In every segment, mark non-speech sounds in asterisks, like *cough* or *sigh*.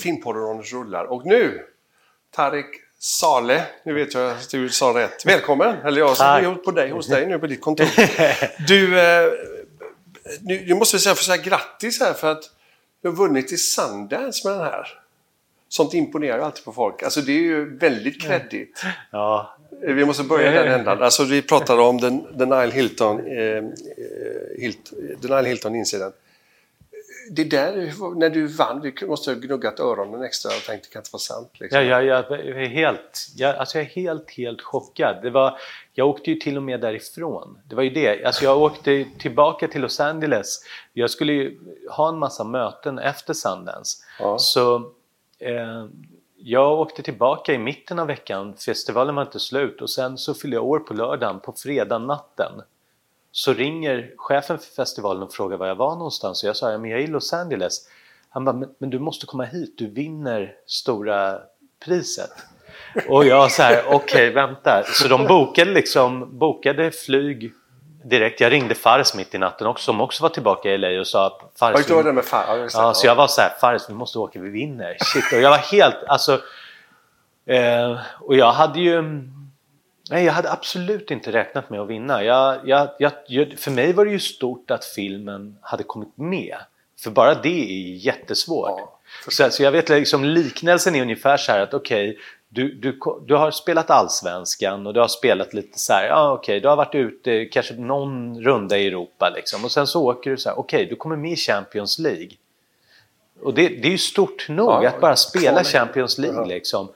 Filmpodden Ronny rullar. Och nu, Tarik Saleh, nu vet jag att du sa rätt. Välkommen! Eller jag är på dig, hos dig nu på ditt kontor. *laughs* Du, eh, nu, nu måste vi säga, för säga grattis här för att du har vunnit i Sundance med den här. Sånt imponerar ju alltid på folk. Alltså det är ju väldigt kreddigt. Ja, Vi måste börja i den ändan. *laughs* Alltså vi pratade om den, den Nile Hilton, eh, eh, Hilt, den Nile Hilton incident. Det där, när du vann, du måste ha gnuggat öronen extra och tänkt det kan inte vara sant. Liksom. jag, jag, jag är helt, jag, alltså jag är helt, helt chockad. Det var, jag åkte ju till och med därifrån. Det var ju det. Alltså jag åkte tillbaka till Los Angeles. Jag skulle ju ha en massa möten efter Sundance. Ja. Så eh, jag åkte tillbaka i mitten av veckan. Festivalen var inte slut och sen så fyllde jag år på lördagen. På fredag natten så ringer chefen för festivalen och frågar var jag var någonstans och jag sa ja, men jag är i Los Angeles. Han bara, men, du måste komma hit, du vinner stora priset. Och jag så här, *laughs* okej vänta. Så de bokade liksom, bokade flyg direkt. Jag ringde Fares mitt i natten också som också var tillbaka i LA och sa Fares, det var det med far. Ja, just det. Ja, så jag var så här, Fares vi måste åka, vi vinner. Shit. Och jag var helt, alltså. Eh, och jag hade ju, nej jag hade absolut inte räknat med att vinna. Jag, jag, jag, för mig var det ju stort att filmen hade kommit med. För bara det är jättesvårt. Ja, så, så jag vet liksom liknelsen är ungefär så här att okej, du, du, du har spelat allsvenskan och du har spelat lite så här, ja okej, du har varit ute kanske någon runda i Europa liksom och sen så åker du så här, okej, du kommer med i Champions League. Och det, det är ju stort nog Ja, att bara spela Champions League liksom.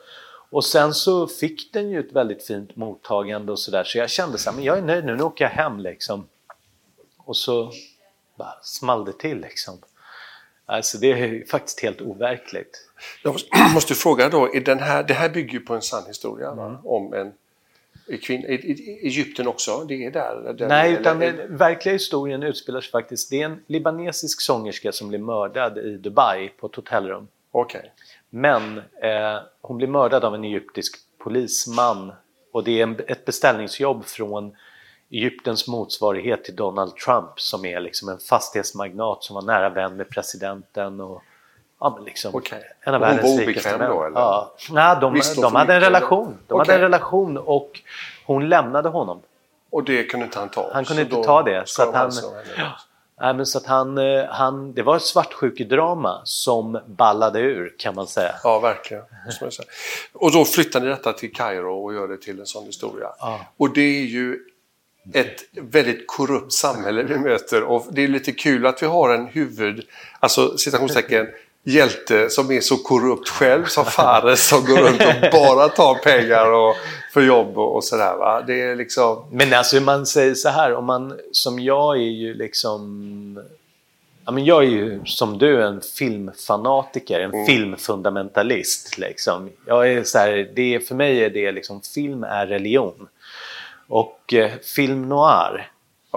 Och sen så fick den ju ett väldigt fint mottagande och sådär så jag kände så här, men jag är nöjd nu, nu åker jag hem liksom. Och så bara small det till liksom. Alltså det är faktiskt helt overkligt. Jag måste- *clears throat* fråga då, är den här, det här bygger ju på en sann historia? Mm. om en kvinna. I, i, Egypten också, det är där? Den, Nej, eller- utan den verkliga historien utspelar sig faktiskt. Det är en libanesisk sångerska som blir mördad i Dubai på ett hotellrum. Okej. Men eh, hon blir mördad av en egyptisk polisman och det är en, ett beställningsjobb från Egyptens motsvarighet till Donald Trump som är liksom en fastighetsmagnat som var nära vän med presidenten och ja, liksom Okej. en av Och hon var obekväm då, eller? Ja. Nej, de, de hade en relation. De hade Okej. en relation och hon lämnade honom. Och det kunde inte han ta? Han kunde så inte ta det, så de han- alltså. Nej, men så att han, eh, han, det var ett svartsjukedrama som ballade ur kan man säga. Ja, verkligen. Och då flyttar ni detta till Kairo och gör det till en sån historia. Ja. Och det är ju ett väldigt korrupt samhälle vi möter och det är lite kul att vi har en huvud, alltså citationstecken, hjälte som är så korrupt själv som Fares som går runt och bara tar pengar och, för jobb och, och sådär. Va? Det är liksom... Men alltså man säger så här, om man, som jag är ju liksom... Ja, men jag är ju som du en filmfanatiker, en Mm. filmfundamentalist. Liksom. Jag är så här, det, för mig är det liksom, film är religion. Och eh, film noir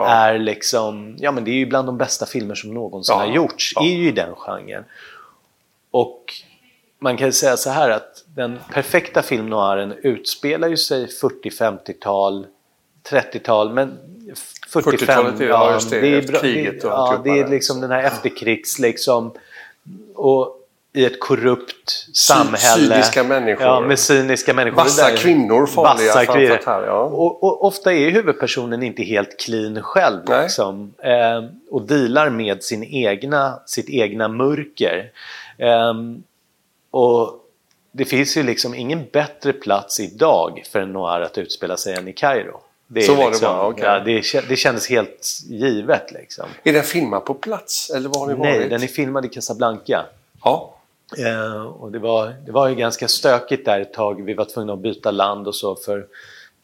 är liksom, ja men det är ju bland de bästa filmer som någonsin Ja, har gjorts, ja. är ju i den genren. Och man kan säga så här att den perfekta film noiren utspelar ju sig 40-50-tal, 30-tal, men 45, 40-talet är- ja, just det, efter bra- kriget och ja, det är liksom den här efterkrigs liksom och i ett korrupt samhälle. cyniska människor. Ja, med cyniska människor. Vassa Det kvinnor, farliga Vassa kvinnor. här, ja. och, och ofta är huvudpersonen inte helt clean själv. Liksom, eh, och dealar med sin egna, sitt egna mörker. Ehm, och det finns ju liksom ingen bättre plats idag för en noir att utspela sig än i Kairo. Det är Så var det liksom, bara, okej. ja, det, det kändes helt givet liksom. Är den filmad på plats eller var har ni Nej, varit? den är filmad i Casablanca. Ja. Eh, och det var, det var ju ganska stökigt där ett tag. Vi var tvungna att byta land och så för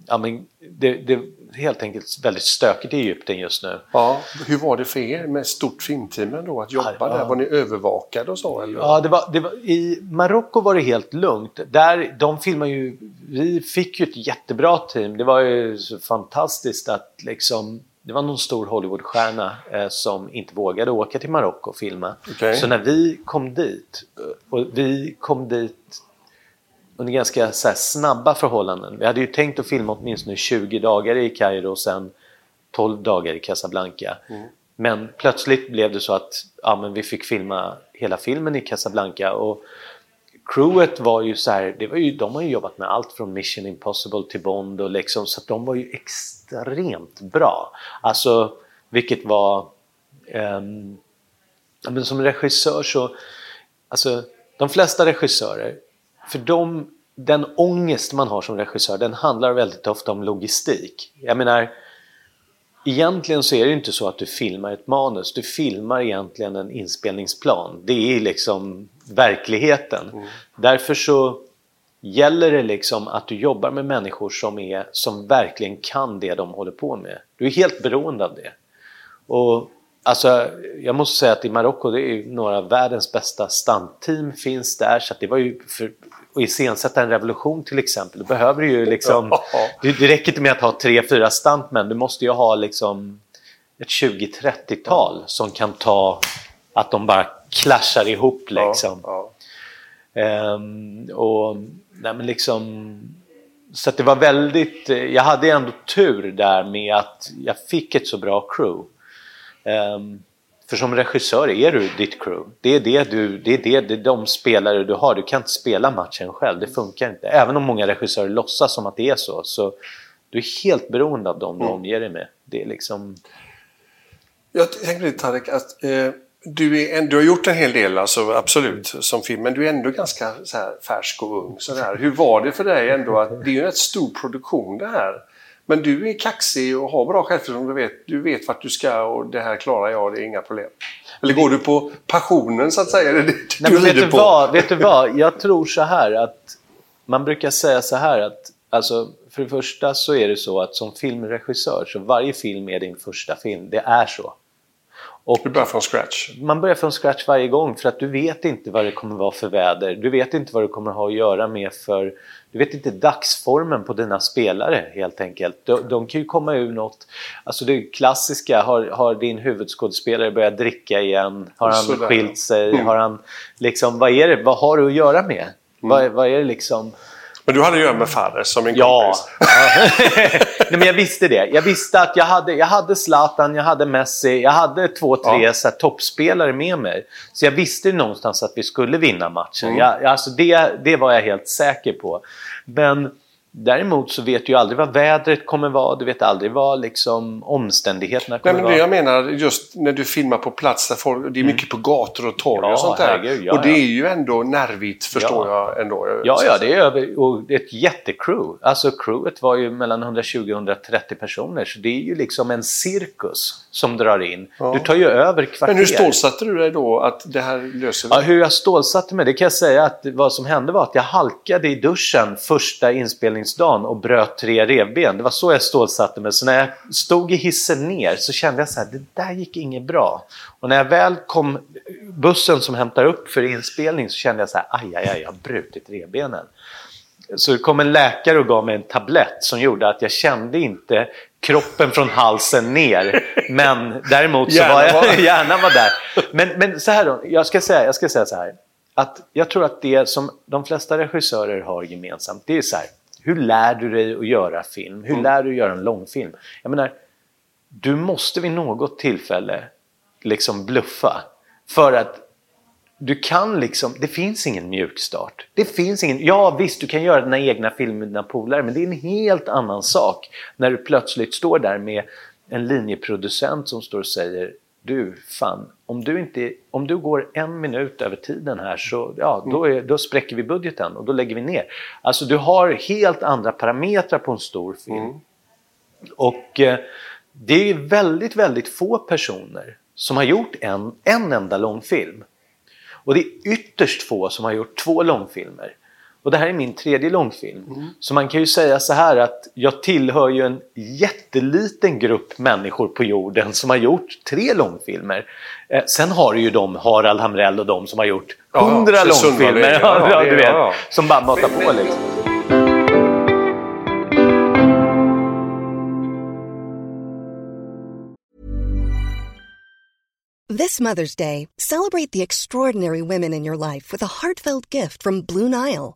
ja, men det, det helt enkelt väldigt stökigt i Egypten just nu. ja. Hur var det för er med stort filmteam ändå att jobba Ja, ja. där? Var ni övervakade och så? Eller? Ja, det var, det var, I Marocko var det helt lugnt. Där, de filmar ju, vi fick ju ett jättebra team. Det var ju fantastiskt att liksom, det var någon stor Hollywoodstjärna eh, som inte vågade åka till Marocko och filma. Okej. Så när vi kom dit, eh, och vi kom dit under ganska så här, snabba förhållanden. Vi hade ju tänkt att filma åtminstone 20 dagar i Kairo och sen 12 dagar i Casablanca. Men plötsligt blev det så att ja, men vi fick filma hela filmen i Casablanca. Och crewet var ju så här, det var ju, de har ju jobbat med allt från Mission Impossible till Bond och liksom, så de var ju extremt bra. Alltså, vilket var... ja, men som regissör så... Alltså, de flesta regissörer, för dem, den ångest man har som regissör, den handlar väldigt ofta om logistik. Jag menar, egentligen så är det inte så att du filmar ett manus, du filmar egentligen en inspelningsplan. Det är liksom verkligheten. Därför så gäller det liksom att du jobbar med människor som, är, som verkligen kan det de håller på med. Du är helt beroende av det. Och alltså, jag måste säga att i Marocko det är ju några av världens bästa stuntteam finns där. Så det var ju för att iscensätta en revolution till exempel. Då behöver du ju liksom... *laughs* Ja. Det, det räcker inte med att ha tre, fyra stuntmän. Du måste ju ha liksom ett 20-30-tal som kan ta att de bara clashar ihop liksom. Ja, Ehm, och, nej, men liksom, så det var väldigt, jag hade ändå tur där med att jag fick ett så bra crew. Ehm, för som regissör är du ditt crew. Det är det du, det är det, det är de spelare du har. Du kan inte spela matchen själv, det funkar inte. Även om många regissörer låtsas som att det är så. Så du är helt beroende av dem du omger dig med. Det är liksom... Jag tänkte lite Tarek, att eh, du, är en, du har gjort en hel del, alltså, absolut, som film, men du är ändå ganska så här, färsk och ung. Så där. Hur var det för dig ändå? att Det är ju en rätt stor produktion det här. Men du är kaxig och har bra självförtroende. Du vet, du vet vart du ska och det här klarar jag, det är inga problem. Eller går du på passionen så att säga? Det det Nej, du vet, du på? vad, vet du vad? Jag tror så här att man brukar säga så här att alltså, för det första så är det så att som filmregissör så varje film är din första film. Det är så. Och Du börjar från scratch. man börjar från scratch varje gång för att du vet inte vad det kommer vara för väder. Du vet inte vad det kommer ha att göra med för... Du vet inte dagsformen på dina spelare helt enkelt. De, de kan ju komma ur något... Alltså det klassiska, har, har din huvudskådespelare börjat dricka igen? Har han Sådär. skilt sig? Mm. Har han liksom... Vad är det? Vad har du att göra med? Vad, vad är det liksom... Men du hade göra med Fares som en Ja. kompis. *laughs* *laughs* Nej, men jag visste det. Jag visste att jag hade, jag hade Zlatan, jag hade Messi, jag hade två, tre Ja. så här, toppspelare med mig. Så jag visste någonstans att vi skulle vinna matchen. Mm. Jag, alltså det, det var jag helt säker på. Men Däremot så vet du ju aldrig vad vädret kommer vara, du vet aldrig vad liksom, omständigheterna kommer Nej, men vara. det jag menar just när du filmar på plats där folk, det är mycket på gator och torg Mm. Ja, och sånt där. herregud, ja, och det är ju ändå nervigt förstår Ja. jag ändå. Ja, ja, det är över, och ett jättecrew. Alltså crewet var ju mellan 120 och 130 personer så det är ju liksom en cirkus som drar in. Du tar ju över kvarter. Men hur stålsatte du dig då att det här löser vi? Ja, hur jag stålsatte mig, det kan jag säga att vad som hände var att jag halkade i duschen första inspelningsdagen och bröt tre revben. Det var så jag stålsatte mig. Så när jag stod i hissen ner så kände jag så här, det där gick inget bra. Och när jag väl kom bussen som hämtar upp för inspelning så kände jag så här, aj, aj, aj, jag har brutit revbenen. Så det kom en läkare och gav mig en tablett som gjorde att jag kände inte kroppen från halsen ner. Men däremot så var jag, hjärnan var där. Men, men så här då, jag ska, säga, jag ska säga så här. Att jag tror att det som de flesta regissörer har gemensamt, det är så här. Hur lär du dig att göra film? Hur lär du dig att göra en långfilm? Jag menar, du måste vid något tillfälle liksom bluffa. För att du kan liksom, det finns ingen mjukstart. Det finns ingen, ja visst du kan göra dina egna filmer med dina polare men det är en helt annan sak när du plötsligt står där med en linjeproducent som står och säger du fan, om du, inte, om du går en minut över tiden här så ja, då, är, då spräcker vi budgeten och då lägger vi ner. Alltså du har helt andra parametrar på en stor film. Och eh, det är väldigt, väldigt få personer som har gjort en, en enda långfilm. Och det är ytterst få som har gjort två långfilmer. Och det här är min tredje långfilm. Så man kan ju säga så här att jag tillhör ju en jätteliten grupp människor på jorden som har gjort tre långfilmer. Eh, sen har du ju de, Harald Hamrell och de som har gjort Ja, ja, hundra Sundvall långfilmer. *laughs* ja, Ja, du vet, ja, ja. Som bara matar på liksom. This Mother's Day, celebrate the extraordinary women in your life with a heartfelt gift from Blue Nile.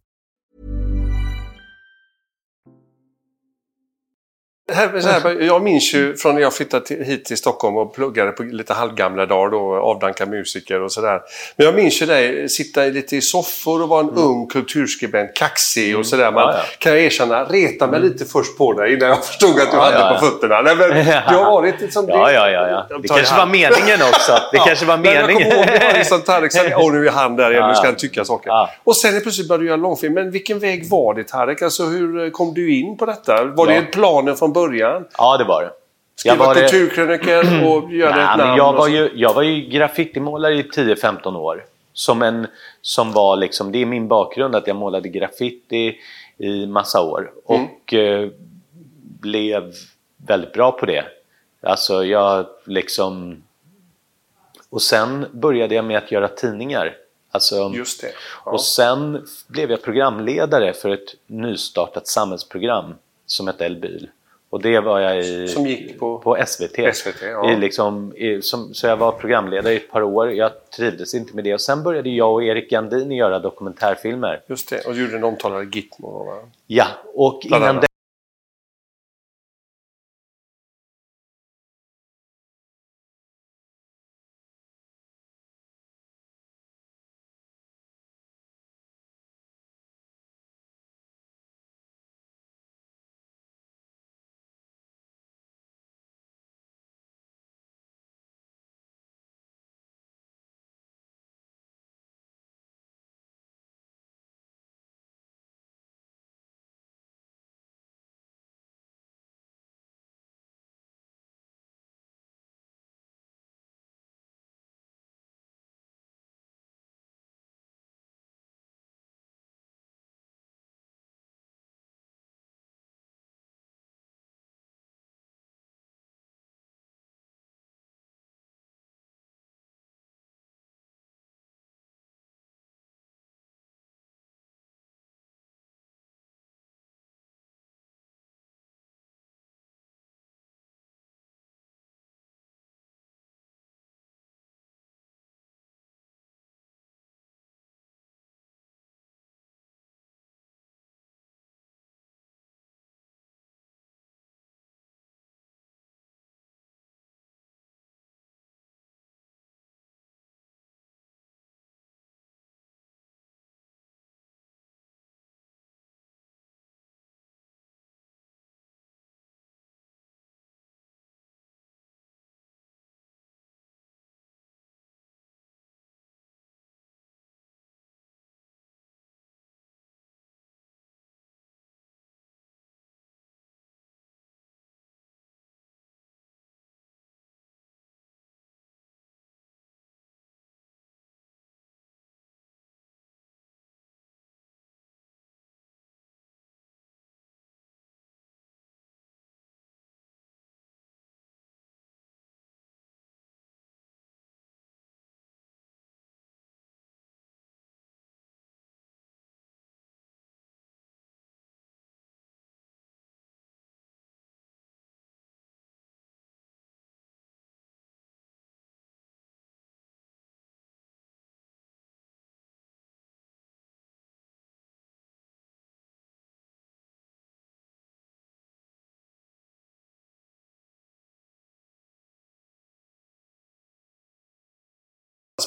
Här, jag minns ju från när jag flyttade hit till Stockholm och pluggade på lite halvgamla dagar då, avdankad musiker och sådär. Men jag minns ju dig sitta lite i soffor och vara en ung kulturskribent, kaxig och sådär. Man Mm. Ja, ja. kan jag erkänna, reta mig lite först på dig innan jag förstod att du Ja, hade på fötterna. Nej, men, *laughs* du har varit liksom... Ja, ja, ja. Det kanske var meningen också. Det *laughs* kanske var Men jag kommer meningen. ihåg, liksom, *laughs* åh nu är han där igen, nu ska han tycka saker. Och sen är plötsligt började du göra långfilm. Men vilken väg var det Tarek? Alltså hur kom du in på detta? Var det planen från början? Ja, det var det. Skriva var det- kulturkrönikor och *clears throat* göra ett namn? jag, var ju, jag var ju graffitimålare i 10-15 år. Som, en, som var liksom, det är min bakgrund att jag målade graffiti i massa år. Mm. Och eh, blev väldigt bra på det. Alltså jag liksom... Och sen började jag med att göra tidningar. Alltså, Just det. Ja. Och sen blev jag programledare för ett nystartat samhällsprogram som hette Elbil. Och det var jag i, Som gick på- på SVT. SVT, ja. I liksom, i, som, så jag var programledare i ett par år. Jag trivdes inte med det. Och sen började jag och Erik Gandini göra dokumentärfilmer. Just det. Och du gjorde den omtalade Gitmo. Va? Ja, och Bland innan annat.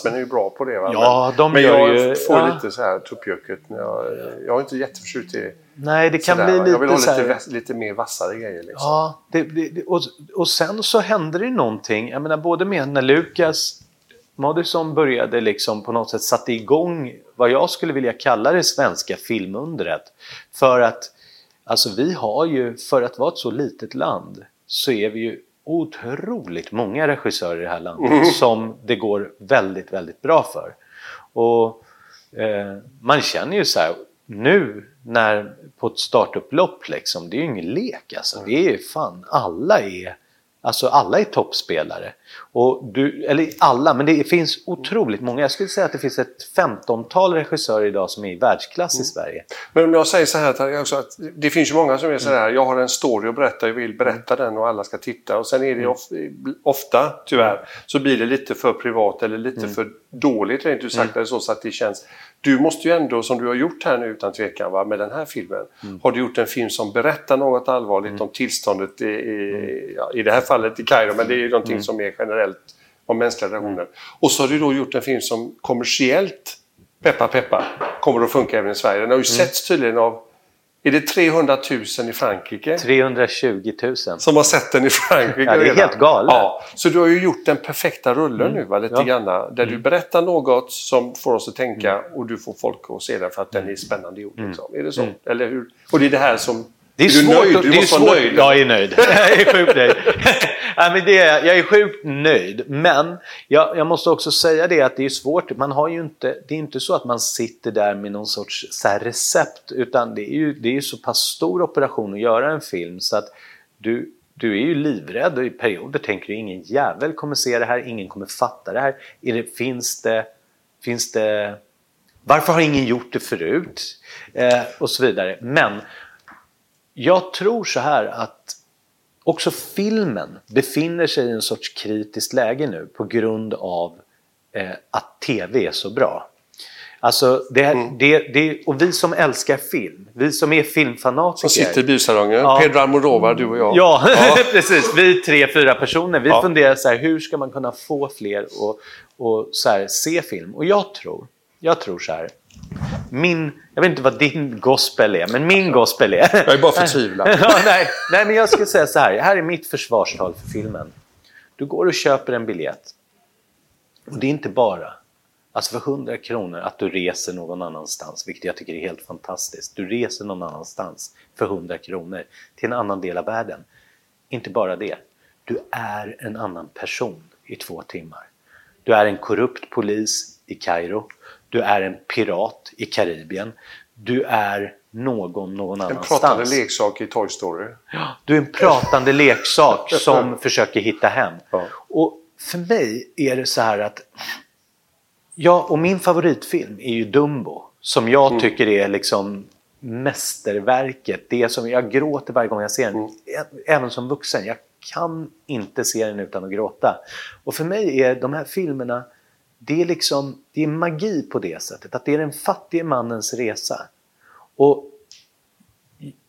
Men är ju bra på det. Va? Ja, de men gör jag ju- får ja. lite så här tuppjucket. Jag, jag är inte jätteförtjust i Nej, det kan sådär, bli lite Jag vill ha lite, här... väs- lite mer vassare grejer. Liksom. Ja, det, det, och, och sen så hände det någonting. Jag menar både med när Lukas Moodysson började liksom på något sätt satte igång vad jag skulle vilja kalla det svenska filmundret. För att alltså vi har ju, för att vara ett så litet land, så är vi ju otroligt många regissörer i det här landet som det går väldigt, väldigt bra för. Och eh, man känner ju så här nu när på ett startupplopp liksom, det är ju ingen lek alltså. Det är fan, alla är Alltså alla är toppspelare. Och du, eller alla, men det finns otroligt många. Jag skulle säga att det finns ett 15-tal regissörer idag som är i världsklass i Sverige. Men om jag säger så här också, att det finns ju många som är så här, jag har en story att berätta, jag vill berätta den och alla ska titta. Och sen är det of, ofta, tyvärr, så blir det lite för privat eller lite för dåligt rent ut sagt. eller Så, så att det känns, du måste ju ändå, som du har gjort här nu utan tvekan, va, med den här filmen, har du gjort en film som berättar något allvarligt om tillståndet i, i, ja, i det här fallet i Kairo, men det är ju någonting som är generellt om mänskliga relationer. Och så har du då gjort en film som kommersiellt, peppa peppa, kommer att funka även i Sverige. Den har ju setts tydligen av, är det 300 000 i Frankrike? 320 000. Som har sett den i Frankrike Ja, det är redan. helt galet. Ja, så du har ju gjort den perfekta rullen nu, va, lite Ja. granna, där du berättar något som får oss att tänka och du får folk att se den för att den är spännande gjord. Liksom. Är det så? Eller hur? Och det är det här som... Det är, du svårt. nöjd? att- Du det är svårt. vara nöjd. Jag är nöjd. *laughs* jag är sjukt nöjd. *laughs* Nej, men det är, jag är sjukt nöjd. Men jag, jag måste också säga det att det är svårt. Man har ju inte, det är inte så att man sitter där med någon sorts så recept. Utan det är ju det är så pass stor operation att göra en film så att du, du är ju livrädd och i perioder tänker du ingen jävel kommer se det här, ingen kommer fatta det här. Är det, finns det, finns det varför har ingen gjort det förut? Eh, och så vidare. Men jag tror så här att också filmen befinner sig i en sorts kritiskt läge nu på grund av eh, att TV är så bra. Alltså det, det, det, och vi som älskar film, vi som är filmfanatiker. Som sitter i biosalongen. Ja. Pedro Almodovar, du och jag. *laughs* Ja, precis. Vi tre, fyra personer. Vi Ja. funderar så här, hur ska man kunna få fler att och så här, se film? Och jag tror, jag tror så här. Min, jag vet inte vad din gospel är, men min gospel är... Jag är bara förtvivlad. *laughs* ja, nej, nej, men jag skulle säga så här. Här är mitt försvarstal för filmen. Du går och köper en biljett. Och det är inte bara, alltså för 100 kronor, att du reser någon annanstans, vilket jag tycker är helt fantastiskt. Du reser någon annanstans för 100 kronor till en annan del av världen. Inte bara det, du är en annan person i två timmar. Du är en korrupt polis i Kairo. Du är en pirat i Karibien. Du är någon någon En annanstans. pratande leksak i Toy Story. Ja, Du är en pratande leksak *laughs* som försöker hitta hem. Ja. Och för mig är det så här att jag och min favoritfilm är ju Dumbo. Som jag Mm. tycker är liksom mästerverket. Det som jag gråter varje gång jag ser den. Mm. Även som vuxen. Jag kan inte se den utan att gråta. Och för mig är de här filmerna det är liksom det är magi på det sättet. Att det är den fattige mannens resa. Och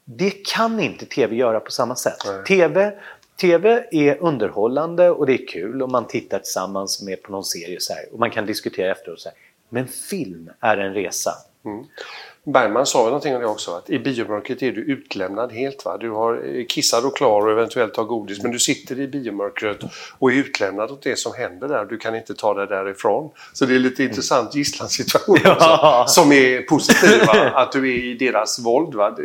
det kan inte tv göra på samma sätt. Nej. TV, TV är underhållande och det är kul och man tittar tillsammans med på någon serie så här, och man kan diskutera efteråt. Så här. Men film är en resa. Bergman sa väl någonting om det också, att i biomörkret är du utlämnad helt. Va? Du har eh, kissad och klar och eventuellt har godis, men du sitter i biomörkret och är utlämnad åt det som händer där. Du kan inte ta dig därifrån. Så det är lite intressant gisslansituation *laughs* Ja. som är positiv. Va? Att du är i deras våld. Va?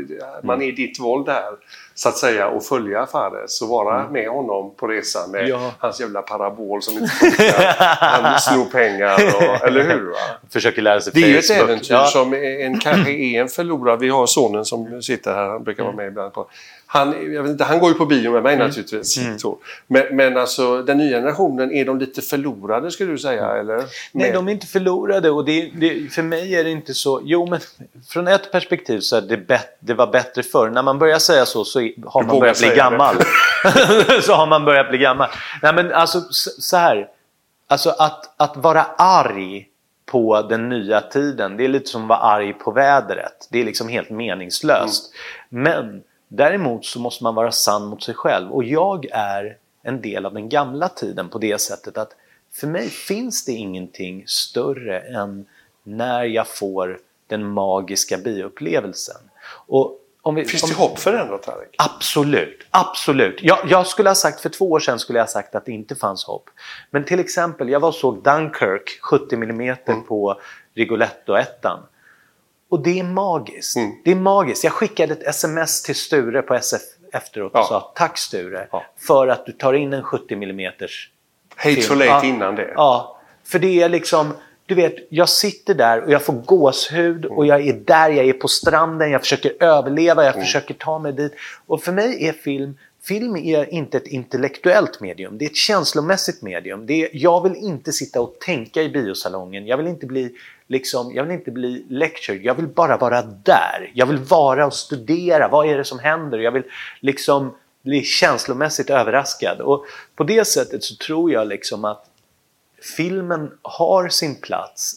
Man är i ditt våld här, så att säga, och följa Fares och vara med honom på resan med Ja. hans jävla parabol som inte funkar. Han snor pengar, och, eller hur? Va? Försöker lära sig Det är ju ett äventyr Ja. som en, kanske är en förlorad. Vi har sonen som sitter här, han brukar vara med ibland. På. Han, jag vet inte, han går ju på bio med mig naturligtvis. Så. Men, men alltså den nya generationen, är de lite förlorade skulle du säga? Eller? Nej, Med- de är inte förlorade och det, det, för mig är det inte så. Jo, men från ett perspektiv så är det, bet, det var bättre förr. När man börjar säga så så har man börjat bli gammal. *laughs* så har man börjat bli gammal. Nej, men alltså så, här. Alltså att, att vara arg på den nya tiden, det är lite som att vara arg på vädret. Det är liksom helt meningslöst. Men däremot så måste man vara sann mot sig själv. Och jag är en del av den gamla tiden på det sättet att för mig finns det ingenting större än när jag får den magiska bioupplevelsen. Och om vi, Finns om, det hopp för den då, Tarek? Absolut, absolut. Jag, jag skulle ha sagt, för två år sedan skulle jag ha sagt att det inte fanns hopp. Men till exempel, jag var och såg Dunkirk 70 mm på Rigoletto 1. Och det är magiskt. Mm. Det är magiskt. Jag skickade ett sms till Sture på SF efteråt och Ja. sa tack Sture Ja. för att du tar in en 70 mm Hateful Eight innan det. Ja, för det är liksom, du vet, jag sitter där och jag får gåshud Mm. och jag är där, jag är på stranden, jag försöker överleva, Mm. jag försöker ta mig dit. Och för mig är film, film är inte ett intellektuellt medium, det är ett känslomässigt medium. Det är, jag vill inte sitta och tänka i biosalongen, jag vill inte bli Liksom, jag vill inte bli lectured, jag vill bara vara där. Jag vill vara och studera, vad är det som händer? Jag vill liksom bli känslomässigt överraskad. Och på det sättet så tror jag liksom att filmen har sin plats.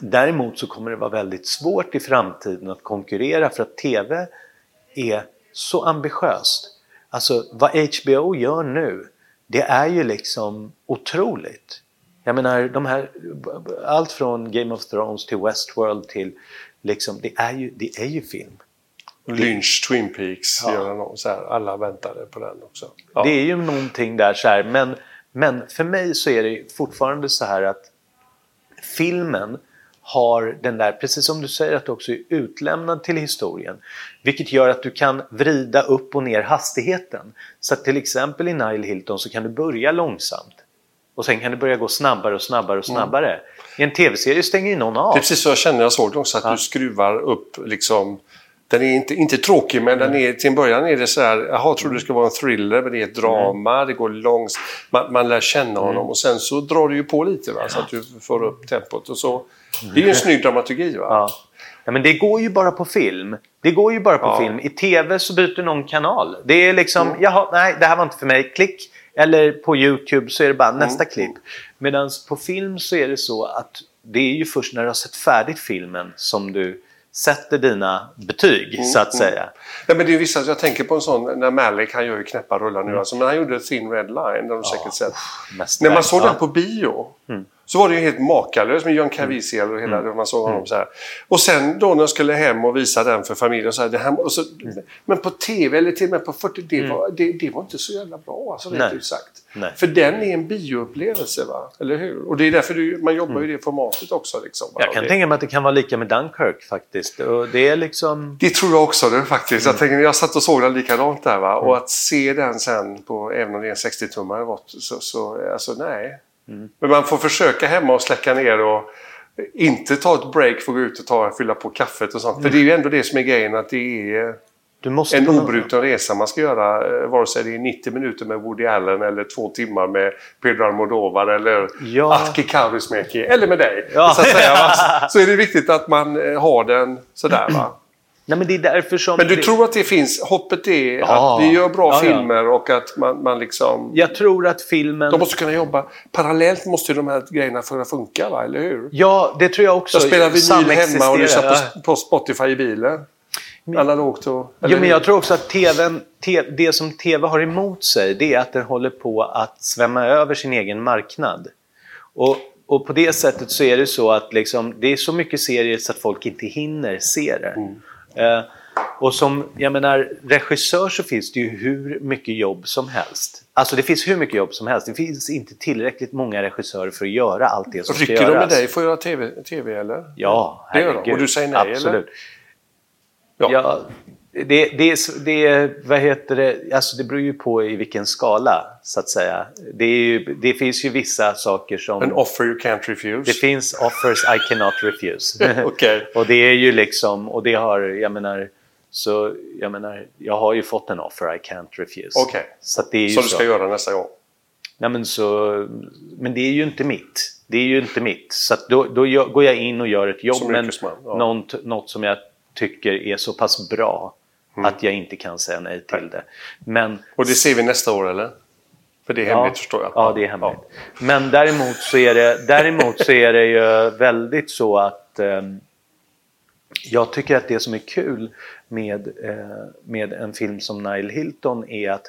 Däremot så kommer det vara väldigt svårt i framtiden att konkurrera för att TV är så ambitiöst. Alltså vad HBO gör nu, det är ju liksom otroligt. Jag menar, de här, allt från Game of Thrones till Westworld till liksom, det är ju, det är ju film. Lynch Twin Peaks Ja. gör någon så här. Alla väntade på den också. Ja. Det är ju någonting där så här, men, men för mig så är det fortfarande så här att filmen har den där, precis som du säger att du också är utlämnad till historien. Vilket gör att du kan vrida upp och ner hastigheten. Så att till exempel i Nile Hilton så kan du börja långsamt. Och sen kan det börja gå snabbare och snabbare och snabbare. I en tv-serie stänger ju någon av. Det är precis så jag känner jag såg det också, att du skruvar upp liksom den är inte, inte tråkig men den är, till en början är det så här, jaha, trodde det skulle vara en thriller men det är ett drama, det går långsamt. Man, man lär känna honom och sen så drar du ju på lite va, så att du får upp tempot och så. Det är ju en snygg dramaturgi va. Ja. ja, men det går ju bara på film. Det går ju bara på Ja. film. I TV så byter någon kanal. Det är liksom, jaha, nej, det här var inte för mig. Klick. Eller på YouTube så är det bara nästa klipp. Medan på film så är det så att det är ju först när du har sett färdigt filmen som du sätter dina betyg, så att säga. Nej, men det är vissa, jag tänker på en sån, när Malik, han gör ju knäppa rullar nu alltså, men han gjorde Thin Red Line, det har du säkert sett. När man såg Ja. den på bio så var det ju helt makalöst med John Caviezel och hela det. Man såg honom så här. Och sen då när jag skulle hem och visa den för familjen så här, det här, och så, Men på TV eller till och med på 40, det, var, det, det var inte så jävla bra alltså rent ut sagt. Nej. För den är en bioupplevelse va? Eller hur? Och det är därför du, man jobbar ju i det formatet också. Liksom, va? Jag kan det, tänka mig att det kan vara lika med Dunkirk faktiskt. Och det är liksom... det tror jag också det, faktiskt. Mm. Jag, tänker, jag satt och såg den likadant där. Va? Och att se den sen, på, även om det är en 60-tummare, så, så alltså nej. Mm. Men man får försöka hemma och släcka ner och inte ta ett break för att gå ut och ta, fylla på kaffet och sånt. Mm. För det är ju ändå det som är grejen, att det är en obruten resa man ska göra. eh, Vare sig det är 90 minuter med Woody Allen eller två timmar med Pedro Almodovar eller Ja. Atki Kaurismäki eller med dig. Ja. Så, säga, *laughs* så är det viktigt att man eh, har den sådär. Va? Nej, men det är därför som... Men du det... tror att det finns, hoppet är Ja. att vi gör bra Ja, ja. filmer och att man, man liksom... Jag tror att filmen... De måste kunna jobba. Parallellt måste ju de här grejerna kunna funka, va? eller hur? Ja, det tror jag också. Jag spelar vinyl hemma och lyssnar på, på Spotify i bilen. Analogt och... Jo, men jag tror också att TVn, te, det som TV har emot sig det är att den håller på att svämma över sin egen marknad. Och, och på det sättet så är det så att liksom, det är så mycket serier så att folk inte hinner se det. Eh, och som, jag menar, regissör så finns det ju hur mycket jobb som helst. Alltså det finns hur mycket jobb som helst. Det finns inte tillräckligt många regissörer för att göra allt det som ska Rycker göras. de med dig för att göra TV, TV eller? Ja, Det gör de. herregud. Och du säger nej, Absolut. eller? Ja. Det, det, det, vad heter det, alltså det beror ju på i vilken skala så att säga. Det, ju, det finns ju vissa saker som... An offer you can't refuse. Det finns offers I cannot refuse. *laughs* Okej. och det är ju liksom, och det har, jag menar, så jag menar, jag har ju fått en offer I can't refuse. Okej. Så att det är ju Som så. du ska göra nästa gång. Nej, men, så, men det är ju inte mitt. Det är ju inte mitt. Så då, då går jag in och gör ett jobb yrkesman, ja. något, något som jag tycker är så pass bra Mm. att jag inte kan säga nej till det. Men, Och det ser vi nästa år eller? För det är hemligt förstår jag. Ja, det är hemligt. Men däremot så är det, däremot så är det ju väldigt så att ehm, jag tycker att det som är kul med, eh, med en film som Nile Hilton är att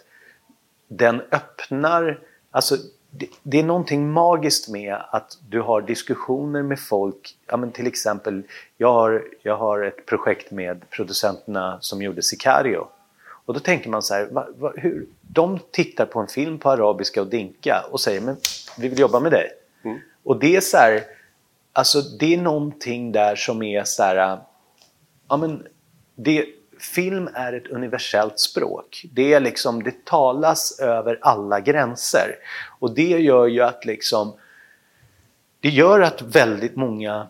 den öppnar, alltså det, det är någonting magiskt med att du har diskussioner med folk. Ja, men till exempel, jag har, jag har ett projekt med producenterna som gjorde Sicario. Och då tänker man så här, va, va, hur? De tittar på en film på arabiska och dinka och säger men vi vill jobba med dig. Och det är så här, alltså det är någonting där som är så här, ja men det, film är ett universellt språk. Det är liksom, det talas över alla gränser. Och det gör ju att liksom, det gör att väldigt många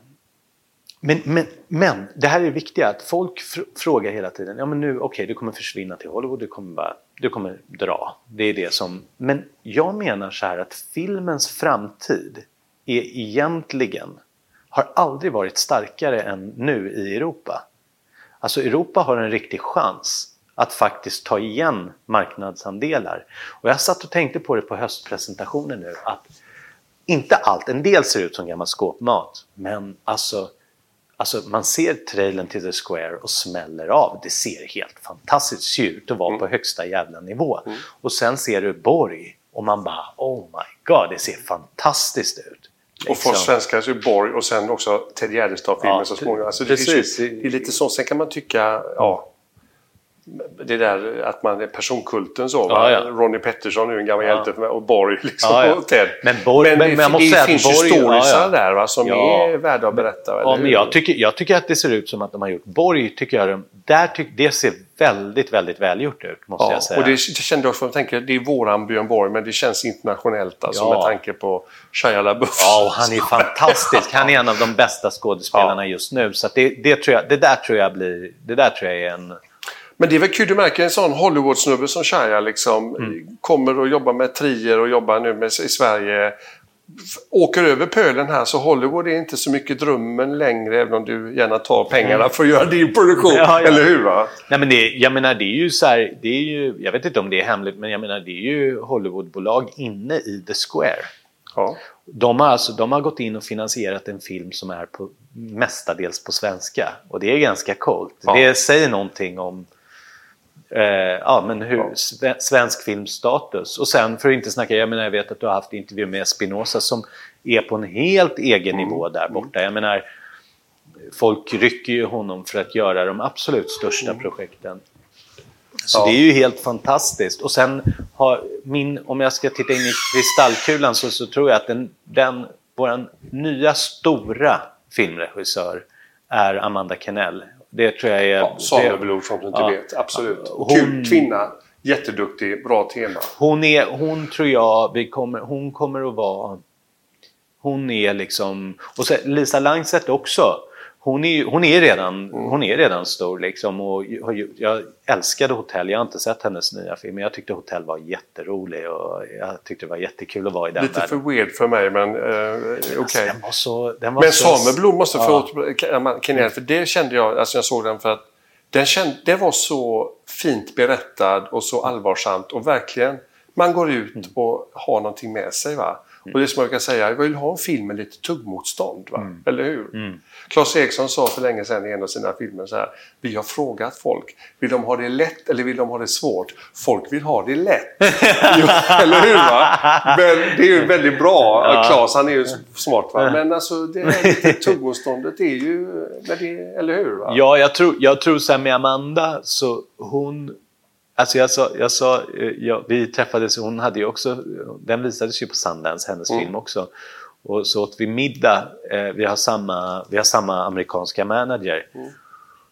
men, men, men det här är det viktiga, att folk fr frågar hela tiden, ja men nu, okej okay, du kommer försvinna till Hollywood, du kommer, bara, du kommer dra. Det är det som, men jag menar så här att filmens framtid är egentligen, har aldrig varit starkare än nu i Europa. Alltså Europa har en riktig chans att faktiskt ta igen marknadsandelar. Och jag satt och tänkte på det på höstpresentationen nu att inte allt, en del ser ut som gammal skåpmat, men alltså Alltså man ser trailern till The Square och smäller av. Det ser helt fantastiskt ut att vara mm. på högsta jävla nivå. Mm. Och sen ser du Borg och man bara Oh my God, det ser fantastiskt ut. Liksom. Och för oss svenskar så är Borg och sen också Ted Gärdestad-filmen ja, så småningom. Alltså det. Ju, det är lite så. Sen kan man tycka, ja, det där att man är personkulten så. Ja, ja. Ronnie Pettersson är ju en gammal ja. hjälte för mig och Borg liksom. Ja, och Ted. Men, Borg, men, men, det, det finns Borg, ju storiesar där va, som är värda att berätta. Ja, men jag tycker, jag tycker att det ser ut som att de har gjort Borg, tycker jag, där tyck, det ser väldigt, väldigt välgjort ut måste jag säga. Och det, det kände jag också, jag tänker, det är våran Björn Borg men det känns internationellt alltså med tanke på Shia LaBeouf. Ja, och han är fantastisk. Han är en av de bästa skådespelarna just nu. Så det, det, tror jag, det där tror jag blir, det där tror jag är en men det är väl kul, du märker en sån Hollywood-snubbe som Shia liksom mm. kommer och jobbar med trier och jobbar nu med, i Sverige. Åker över pölen här så Hollywood är inte så mycket drömmen längre även om du gärna tar pengarna mm. för att göra din produktion. Ja, ja. Eller hur? Va? Nej, men det, jag menar det är ju så här, det är ju, jag vet inte om det är hemligt men jag menar det är ju Hollywoodbolag inne i The Square. Ja. De, har alltså, de har gått in och finansierat en film som är på, mestadels på svenska och det är ganska coolt. Ja. Det säger någonting om eh, ja, men hur, ja. svensk filmstatus. Och sen för att inte snacka, jag menar jag vet att du har haft intervju med Spinoza som är på en helt egen mm. nivå där borta. Jag menar, folk rycker ju honom för att göra de absolut största mm. projekten. Så ja. det är ju helt fantastiskt. Och sen har min, om jag ska titta in i kristallkulan så, så tror jag att den, den vår nya stora filmregissör är Amanda Kennell. Det tror jag är... Ja, Sameblod du inte ja. Absolut. Hon, Kul kvinna. Jätteduktig. Bra tema. Hon, är, hon tror jag, vi kommer, hon kommer att vara... Hon är liksom... Och Lisa Langset också hon är, hon, är redan, mm. hon är redan stor liksom och jag älskade Hotell. Jag har inte sett hennes nya film men jag tyckte Hotell var jätterolig och jag tyckte det var jättekul att vara i den Lite världen. för weird för mig men uh, okej. Okay. Alltså, men så... Sameblom måste ja. få Kenyan för det kände jag, alltså jag såg den för att den, kände, det var så fint berättad och så allvarsamt och verkligen man går ut mm. och har någonting med sig. va och det som jag kan säga, jag vill ha en film med lite tuggmotstånd. Va? Mm. Eller hur? Mm. Claes Eriksson sa för länge sedan i en av sina filmer så här. Vi har frågat folk. Vill de ha det lätt eller vill de ha det svårt? Folk vill ha det lätt. *laughs* jo, eller hur? Va? Men det är ju väldigt bra. Ja. Claes han är ju smart. Va? Men alltså det här tuggmotståndet är ju... Det, eller hur? Va? Ja, jag tror, jag tror sen med Amanda så hon Alltså jag sa, jag sa eh, ja, vi träffades, hon hade ju också, den visades ju på Sundance, hennes mm. film också. Och så åt vi middag, eh, vi, har samma, vi har samma amerikanska manager mm.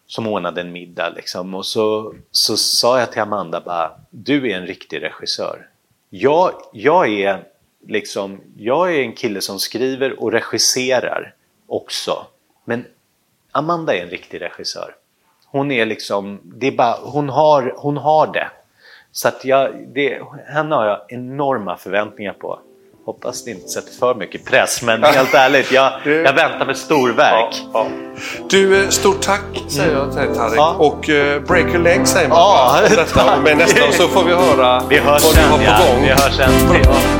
som ordnade en middag liksom. Och så, så sa jag till Amanda bara, du är en riktig regissör. Jag, jag är liksom, jag är en kille som skriver och regisserar också. Men Amanda är en riktig regissör. Hon är liksom, det är bara, hon har, hon har det. Så att jag, det, henne har jag enorma förväntningar på. Hoppas det inte sätter för mycket press, men *laughs* helt ärligt, jag, jag väntar med storverk. Ja, ja. Du, eh, stort tack säger jag till dig Tarik. Ja. Och uh, break your leg säger man ja, detta, Men nästa så får vi höra vi hörs vad sen, du har på gång. Vi hörs sen.